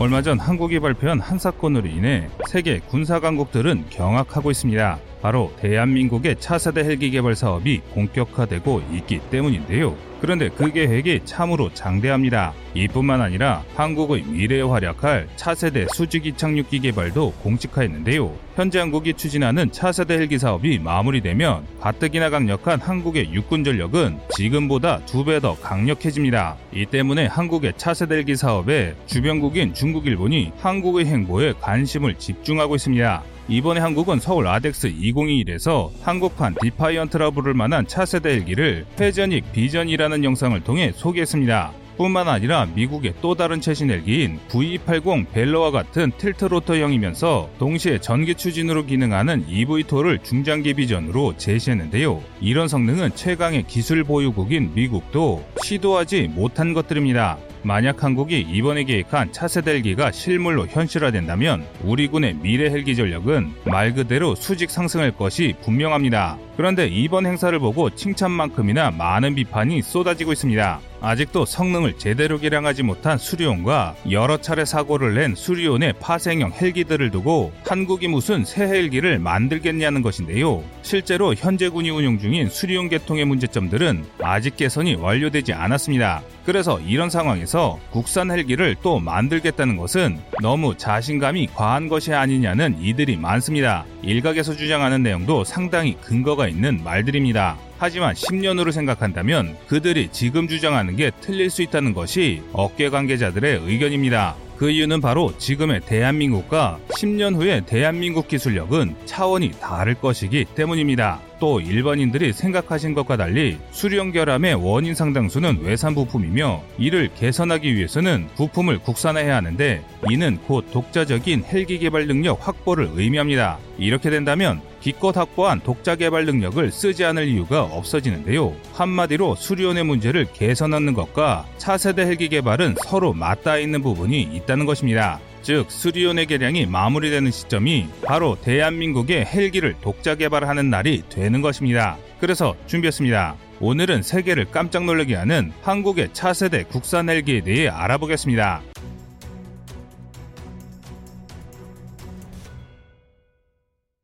얼마 전 한국이 발표한 한 사건으로 인해 세계 군사 강국들은 경악하고 있습니다. 바로 대한민국의 차세대 헬기 개발 사업이 본격화되고 있기 때문인데요. 그런데 그 계획이 참으로 장대합니다. 이뿐만 아니라 한국의 미래에 활약할 차세대 수직이 착륙기 개발도 공식화했는데요. 현재 한국이 추진하는 차세대 헬기 사업이 마무리되면 가뜩이나 강력한 한국의 육군 전력은 지금보다 두 배 더 강력해집니다. 이 때문에 한국의 차세대 헬기 사업에 주변국인 중국, 일본이 한국의 행보에 관심을 집중하고 있습니다. 이번에 한국은 서울 ADEX 2021에서 한국판 디파이언트라 부를 만한 차세대 헬기를 회전익 비전이라는 영상을 통해 소개했습니다. 뿐만 아니라 미국의 또 다른 최신 헬기인 V280 밸러와 같은 tiltrotor형이면서 동시에 전기 추진으로 기능하는 eVTOL을 중장기 비전으로 제시했는데요. 이런 성능은 최강의 기술 보유국인 미국도 시도하지 못한 것들입니다. 만약 한국이 이번에 계획한 차세대 헬기가 실물로 현실화된다면 우리 군의 미래 헬기 전력은 말 그대로 수직 상승할 것이 분명합니다. 그런데 이번 행사를 보고 칭찬만큼이나 많은 비판이 쏟아지고 있습니다. 아직도 성능을 제대로 개량하지 못한 수리온과 여러 차례 사고를 낸 수리온의 파생형 헬기들을 두고 한국이 무슨 새 헬기를 만들겠냐는 것인데요. 실제로 현재 군이 운용 중인 수리온 계통의 문제점들은 아직 개선이 완료되지 않았습니다. 그래서 이런 상황에서 국산 헬기를 또 만들겠다는 것은 너무 자신감이 과한 것이 아니냐는 이들이 많습니다. 일각에서 주장하는 내용도 상당히 근거가 있는 말들입니다. 하지만 10년 으로 생각한다면 그들이 지금 주장하는 게 틀릴 수 있다는 것이 업계 관계자들의 의견입니다. 그 이유는 바로 지금의 대한민국과 10년 후의 대한민국 기술력은 차원이 다를 것이기 때문입니다. 또 일반인들이 생각하신 것과 달리 수령 결함의 원인 상당수는 외산 부품이며 이를 개선하기 위해서는 부품을 국산화해야 하는데 이는 곧 독자적인 헬기 개발 능력 확보를 의미합니다. 이렇게 된다면 기껏 확보한 독자 개발 능력을 쓰지 않을 이유가 없어지는데요. 한마디로 수리온의 문제를 개선하는 것과 차세대 헬기 개발은 서로 맞닿아 있는 부분이 있다는 것입니다. 즉 수리온의 개량이 마무리되는 시점이 바로 대한민국의 헬기를 독자 개발하는 날이 되는 것입니다. 그래서 준비했습니다. 오늘은 세계를 깜짝 놀라게 하는 한국의 차세대 국산 헬기에 대해 알아보겠습니다.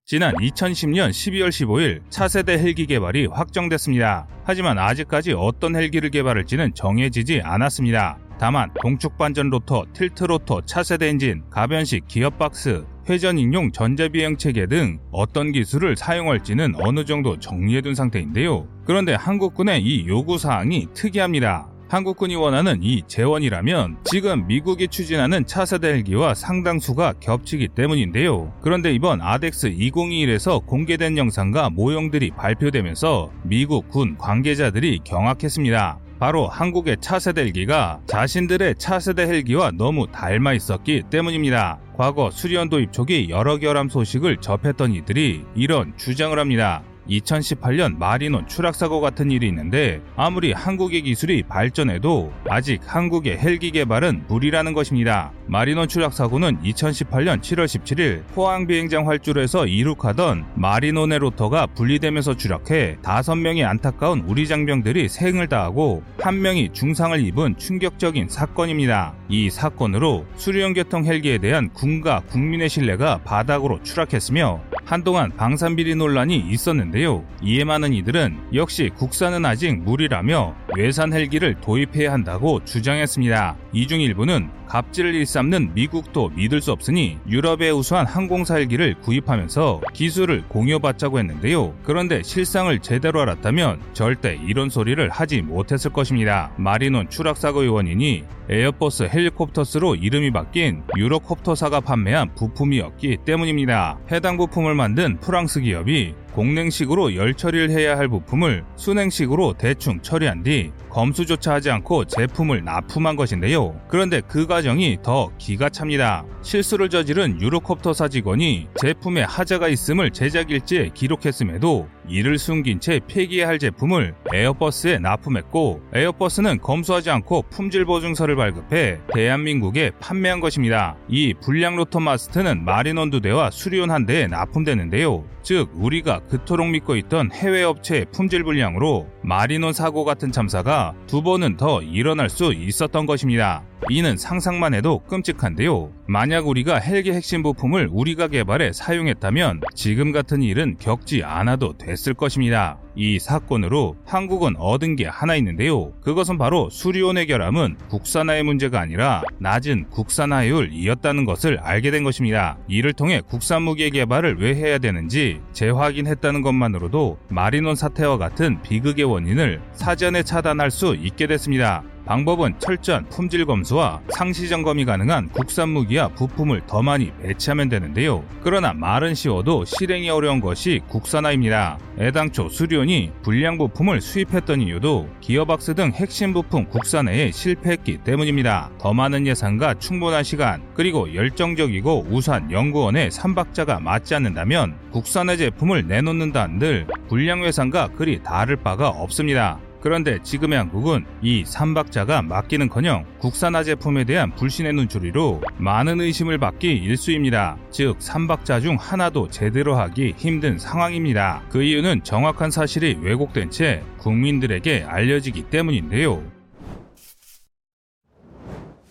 지난 2010년 12월 15일 차세대 헬기 개발이 확정됐습니다. 하지만 아직까지 어떤 헬기를 개발할지는 정해지지 않았습니다. 다만 동축 반전 rotor, tilt rotor, 차세대 엔진, 가변식 기어 박스, 회전익용 전자비행 체계 등 어떤 기술을 사용할지는 어느 정도 정리해둔 상태인데요. 그런데 한국군의 이 요구 사항이 특이합니다. 한국군이 원하는 이 제원이라면 지금 미국이 추진하는 차세대 헬기와 상당수가 겹치기 때문인데요. 그런데 이번 ADEX 2021에서 공개된 영상과 모형들이 발표되면서 미국 군 관계자들이 경악했습니다. 바로 한국의 차세대 헬기가 자신들의 차세대 헬기와 너무 닮아 있었기 때문입니다. 과거 도입 초기 여러 결함 소식을 접했던 이들이 이런 주장을 합니다. 2018년 마리논 추락사고 같은 일이 있는데 아무리 한국의 기술이 발전해도 아직 한국의 헬기 개발은 무리라는 것입니다. 마리논 추락 사고는 2018년 7월 17일 포항 비행장 활주로에서 이륙하던 마리논의 로터가 분리되면서 추락해 5명의 안타까운 우리 장병들이 생을 다하고 1명이 중상을 입은 충격적인 사건입니다. 이 사건으로 수리용 계통 헬기에 대한 군과 국민의 신뢰가 바닥으로 추락했으며 한동안 방산비리 논란이 있었는데요. 이에 많은 이들은 역시 국산은 아직 무리라며 외산 헬기를 도입해야 한다고 주장했습니다. 이 중 일부는 갑질을 일삼는 미국도 믿을 수 없으니 유럽의 우수한 항공사 헬기를 구입하면서 기술을 공유받자고 했는데요. 그런데 실상을 제대로 알았다면 절대 이런 소리를 하지 못했을 것입니다. 마리논 추락사고의 원인이 에어버스 헬리콥터스로 이름이 바뀐 유로콥터사가 판매한 부품이었기 때문입니다. 해당 부품을 만든 프랑스 기업이 공냉식으로 열 처리를 해야 할 부품을 수냉식으로 대충 처리한 뒤 검수조차 하지 않고 제품을 납품한 것인데요. 그런데 그 과정이 더 기가 찹니다. 실수를 저지른 유로콥터사 직원이 제품에 하자가 있음을 제작일지에 기록했음에도 이를 숨긴 채 폐기해야 할 제품을 에어버스에 납품했고 에어버스는 검수하지 않고 품질 보증서를 발급해 대한민국에 판매한 것입니다. 이 불량 로터 마스트는 마린원 두 대와 수리온 한 대에 납품되는데요. 즉 우리가 그토록 믿고 있던 해외 업체의 품질 불량으로 마리논 사고 같은 참사가 두 번은 더 일어날 수 있었던 것입니다. 이는 상상만 해도 끔찍한데요. 만약 우리가 헬기 핵심 부품을 우리가 개발해 사용했다면 지금 같은 일은 겪지 않아도 됐을 것입니다. 이 사건으로 한국은 얻은 게 하나 있는데요. 그것은 바로 수리온의 결함은 국산화의 문제가 아니라 낮은 국산화율이었다는 것을 알게 된 것입니다. 이를 통해 국산 무기 개발을 왜 해야 되는지 재확인했다는 것만으로도 마리논 사태와 같은 비극의 원인을 사전에 차단할 수 있게 됐습니다. 방법은 철저한 품질 검수와 상시 점검이 가능한 국산 무기와 부품을 더 많이 배치하면 되는데요. 그러나 말은 쉬워도 실행이 어려운 것이 국산화입니다. 애당초 수리온이 불량 부품을 수입했던 이유도 기어박스 등 핵심 부품 국산화에 실패했기 때문입니다. 더 많은 예산과 충분한 시간 그리고 열정적이고 우수한 연구원의 삼박자가 맞지 않는다면 국산화 제품을 내놓는다 한들 불량 회사가 그리 다를 바가 없습니다. 그런데 지금의 한국은 이 삼박자가 맞기는커녕 국산화 제품에 대한 불신의 눈초리로 많은 의심을 받기 일쑤입니다. 즉 삼박자 중 하나도 제대로 하기 힘든 상황입니다. 그 이유는 정확한 사실이 왜곡된 채 국민들에게 알려지기 때문인데요.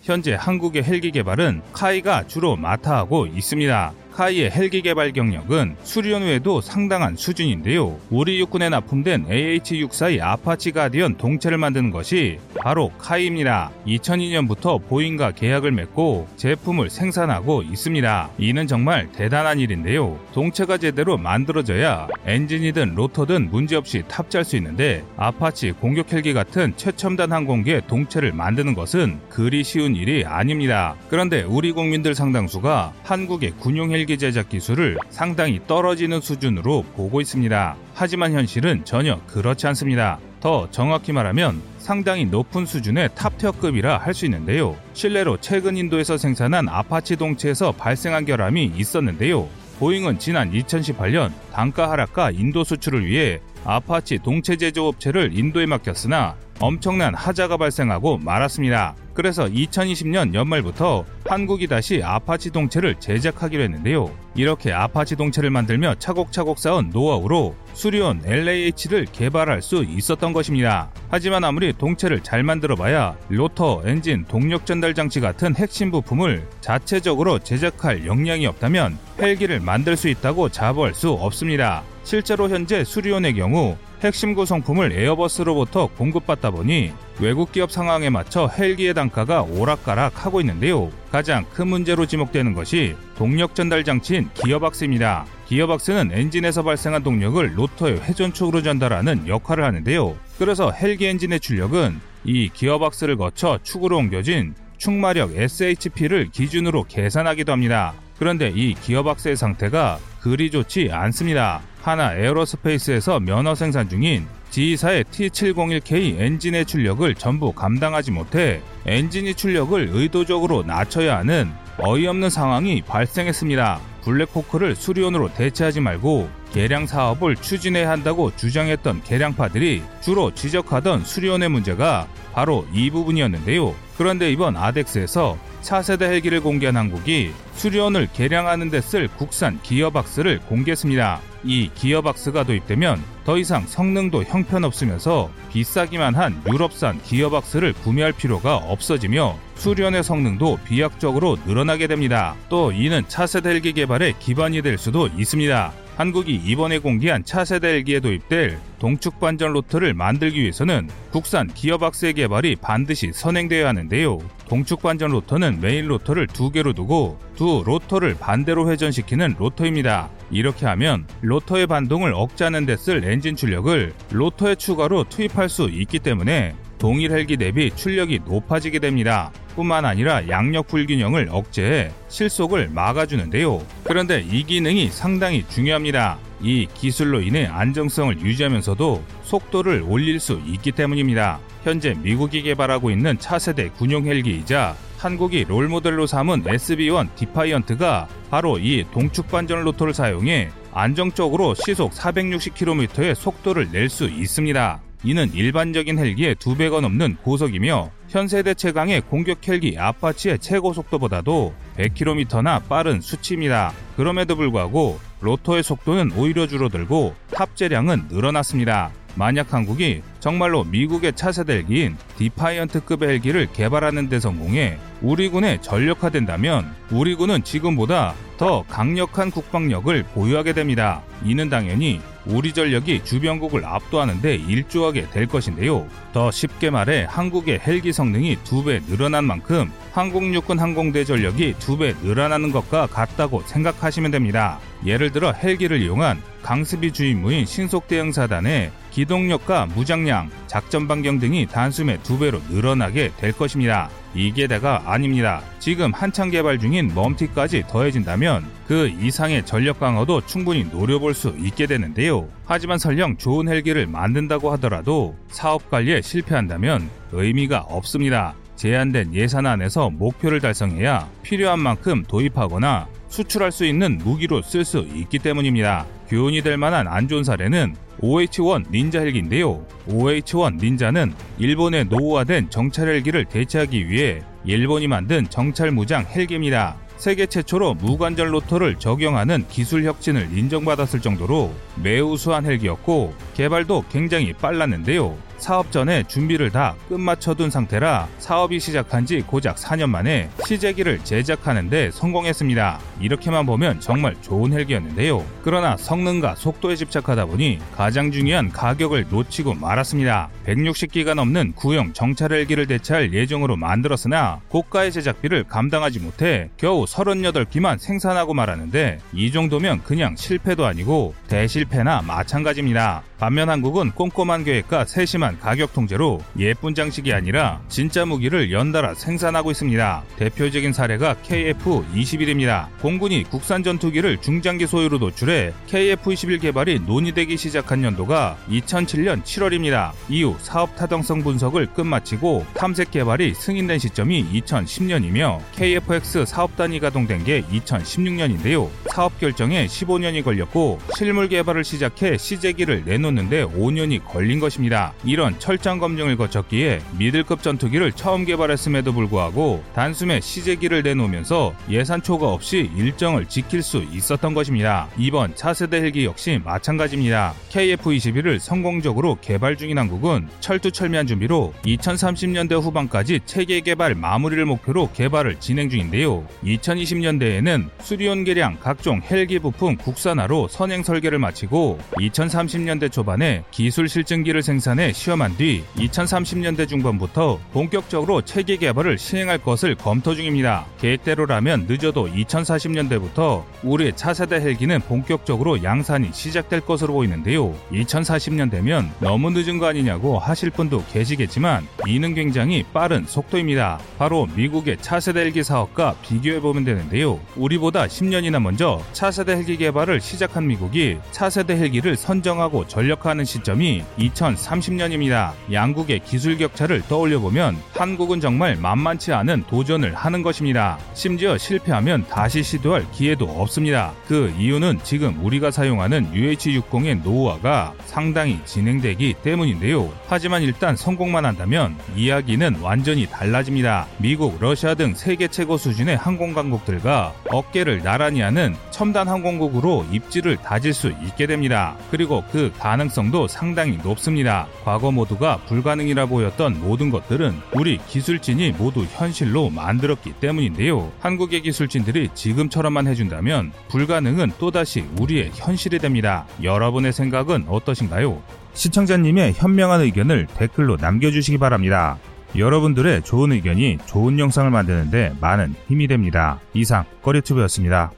현재 한국의 헬기 개발은 카이가 주로 맡아 하고 있습니다. 카이의 헬기 개발 경력은 수리온 외에도 상당한 수준인데요. 우리 육군에 납품된 AH-64의 아파치 가디언 동체를 만드는 것이 바로 카이입니다. 2002년부터 보잉과 계약을 맺고 제품을 생산하고 있습니다. 이는 정말 대단한 일인데요. 동체가 제대로 만들어져야 엔진이든 로터든 문제없이 탑재할 수 있는데 아파치 공격 헬기 같은 최첨단 항공기의 동체를 만드는 것은 그리 쉬운 일이 아닙니다. 그런데 우리 국민들 상당수가 한국의 군용 헬기 헬기 제작 기술을 상당히 떨어지는 수준으로 보고 있습니다. 하지만 현실은 전혀 그렇지 않습니다. 더 정확히 말하면 상당히 높은 수준의 top tier급이라 할 수 있는데요. 실례로 최근 인도에서 생산한 아파치 동체에서 발생한 결함이 있었는데요. 보잉은 지난 2018년 단가 하락과 인도 수출을 위해 아파치 동체 제조업체를 인도에 맡겼으나 엄청난 하자가 발생하고 말았습니다. 그래서 2020년 연말부터 한국이 다시 아파치 동체를 제작하기로 했는데요. 이렇게 아파치 동체를 만들며 차곡차곡 쌓은 노하우로 수리온 LAH를 개발할 수 있었던 것입니다. 하지만 아무리 동체를 잘 만들어봐야 로터, 엔진, 동력 전달 장치 같은 핵심 부품을 자체적으로 제작할 역량이 없다면 헬기를 만들 수 있다고 자부할 수 없습니다. 실제로 현재 수리온의 경우 핵심 구성품을 에어버스로부터 공급받다 보니 외국 기업 상황에 맞춰 헬기의 단가가 오락가락 하고 있는데요. 가장 큰 문제로 지목되는 것이 동력 전달 장치인 기어박스입니다. 기어박스는 엔진에서 발생한 동력을 로터의 회전축으로 전달하는 역할을 하는데요. 그래서 헬기 엔진의 출력은 이 기어박스를 거쳐 축으로 옮겨진 축마력 SHP를 기준으로 계산하기도 합니다. 그런데 이 기어박스의 상태가 그리 좋지 않습니다. 한화 에어로스페이스에서 면허 생산 중인 GE사의 T701K 엔진의 출력을 전부 감당하지 못해 엔진의 출력을 의도적으로 낮춰야 하는 어이없는 상황이 발생했습니다. 블랙호크를 수리온으로 대체하지 말고 개량 사업을 추진해야 한다고 주장했던 개량파들이 주로 지적하던 수리온의 문제가 바로 이 부분이었는데요. 그런데 이번 아덱스에서 차세대 헬기를 공개한 한국이 수리온을 개량하는 데 쓸 국산 기어박스를 공개했습니다. 이 기어박스가 도입되면 더 이상 성능도 형편없으면서 비싸기만 한 유럽산 기어박스를 구매할 필요가 없어지며 수련의 성능도 비약적으로 늘어나게 됩니다. 또 이는 차세대 헬기 개발의 기반이 될 수도 있습니다. 한국이 이번에 공개한 차세대 헬기에 도입될 동축 반전 로터를 만들기 위해서는 국산 기어박스의 개발이 반드시 선행되어야 하는데요. 동축 반전 로터는 메인 로터를 두 개로 두고 두 로터를 반대로 회전시키는 로터입니다. 이렇게 하면 로터의 반동을 억제하는 데 쓸 엔진 출력을 로터에 추가로 투입할 수 있기 때문에 동일 헬기 대비 출력이 높아지게 됩니다. 뿐만 아니라 양력 불균형을 억제해 실속을 막아주는데요. 그런데 이 기능이 상당히 중요합니다. 이 기술로 인해 안정성을 유지하면서도 속도를 올릴 수 있기 때문입니다. 현재 미국이 개발하고 있는 차세대 군용 헬기이자 한국이 롤모델로 삼은 SB1 디파이언트가 바로 이 동축 반전 로터를 사용해 안정적으로 시속 460km의 속도를 낼 수 있습니다. 이는 일반적인 헬기의 두 배가 넘는 고속이며 현세대 최강의 공격 헬기 아파치의 최고 속도보다도 100km나 빠른 수치입니다. 그럼에도 불구하고 로터의 속도는 오히려 줄어들고 탑재량은 늘어났습니다. 만약 한국이 정말로 미국의 차세대 헬기인 디파이언트급의 헬기를 개발하는 데 성공해 우리 군에 전력화된다면 우리 군은 지금보다 더 강력한 국방력을 보유하게 됩니다. 이는 당연히 우리 전력이 주변국을 압도하는데 일조하게 될 것인데요. 더 쉽게 말해 한국의 헬기 성능이 두 배 늘어난 만큼 한국 육군 항공대 전력이 두 배 늘어나는 것과 같다고 생각하시면 됩니다. 예를 들어 헬기를 이용한 강습이 주임무인 신속대응사단의 기동력과 무장량, 작전 반경 등이 단숨에 두 배로 늘어나게 될 것입니다. 이게 다가 아닙니다. 지금 한창 개발 중인 멈티까지 더해진다면 그 이상의 전력 강화도 충분히 노려볼 수 있게 되는데요. 하지만 설령 좋은 헬기를 만든다고 하더라도 사업 관리에 실패한다면 의미가 없습니다. 제한된 예산 안에서 목표를 달성해야 필요한 만큼 도입하거나 수출할 수 있는 무기로 쓸 수 있기 때문입니다. 교훈이 될 만한 안 좋은 사례는 OH-1 닌자 헬기인데요. OH-1 닌자는 일본의 노후화된 정찰 헬기를 대체하기 위해 일본이 만든 정찰 무장 헬기입니다. 세계 최초로 무관절 로터를 적용하는 기술 혁신을 인정받았을 정도로 매우 우수한 헬기였고 개발도 굉장히 빨랐는데요. 사업 전에 준비를 다 끝마쳐둔 상태라 사업이 시작한 지 고작 4년 만에 시제기를 제작하는데 성공했습니다. 이렇게만 보면 정말 좋은 헬기였는데요. 그러나 성능과 속도에 집착하다 보니 가장 중요한 가격을 놓치고 말았습니다. 160기가 넘는 구형 정찰 헬기를 대체할 예정으로 만들었으나 고가의 제작비를 감당하지 못해 겨우 38기만 생산하고 말하는데 이 정도면 그냥 실패도 아니고 대실패나 마찬가지입니다. 반면 한국은 꼼꼼한 계획과 세심한 가격 통제로 예쁜 장식이 아니라 진짜 무기를 연달아 생산하고 있습니다. 대표적인 사례가 KF-21입니다. 공군이 국산 전투기를 중장기 소유로 노출해 KF-21 개발이 논의되기 시작한 연도가 2007년 7월입니다. 이후 사업 타당성 분석을 끝마치고 탐색 개발이 승인된 시점이 2010년이며 KF-X 사업 단위 가동된 게 2016년인데요. 사업 결정에 15년이 걸렸고 실물 개발을 시작해 시제기를 내놓는 데 5년이 걸린 것입니다. 이런 철저한 검증을 거쳤기에 미들급 전투기를 처음 개발했음에도 불구하고 단숨에 시제기를 내놓으면서 예산 초과 없이 일정을 지킬 수 있었던 것입니다. 이번 차세대 헬기 역시 마찬가지입니다. KF-21을 성공적으로 개발 중인 한국은 철두철미한 준비로 2030년대 후반까지 체계 개발 마무리를 목표로 개발을 진행 중인데요. 2020년대에는 수리온 계량 각종 헬기 부품 국산화로 선행 설계를 마치고 2030년대 초반에 기술 실증기를 생산해 시험한 뒤 2030년대 중반부터 본격적으로 체계 개발을 시행할 것을 검토 중입니다. 계획대로라면 늦어도 2040년대부터 우리 차세대 헬기는 본격적으로 양산이 시작될 것으로 보이는데요. 2040년대면 너무 늦은 거 아니냐고 하실 분도 계시겠지만 이는 굉장히 빠른 속도입니다. 바로 미국의 차세대 헬기 사업과 비교해보면 되는데요. 우리보다 10년이나 먼저 차세대 헬기 개발을 시작한 미국이 차세대 헬기를 선정하고 전 력화하는 시점이 2030년입니다. 양국의 기술 격차를 떠올려 보면 한국은 정말 만만치 않은 도전을 하는 것입니다. 심지어 실패하면 다시 시도할 기회도 없습니다. 그 이유는 지금 우리가 사용하는 UH-60의 노후화가 상당히 진행되기 때문인데요. 하지만 일단 성공만 한다면 이야기는 완전히 달라집니다. 미국, 러시아 등 세계 최고 수준의 항공 강국들과 어깨를 나란히 하는 첨단 항공국으로 입지를 다질 수 있게 됩니다. 그리고 그 가능성도 상당히 높습니다. 과거 모두가 불가능이라 보였던 모든 것들은 우리 기술진이 모두 현실로 만들었기 때문인데요. 한국의 기술진들이 지금처럼만 해준다면 불가능은 또다시 우리의 현실이 됩니다. 여러분의 생각은 어떠신가요? 시청자님의 현명한 의견을 댓글로 남겨주시기 바랍니다. 여러분들의 좋은 의견이 좋은 영상을 만드는데 많은 힘이 됩니다. 이상 꺼리튜브였습니다.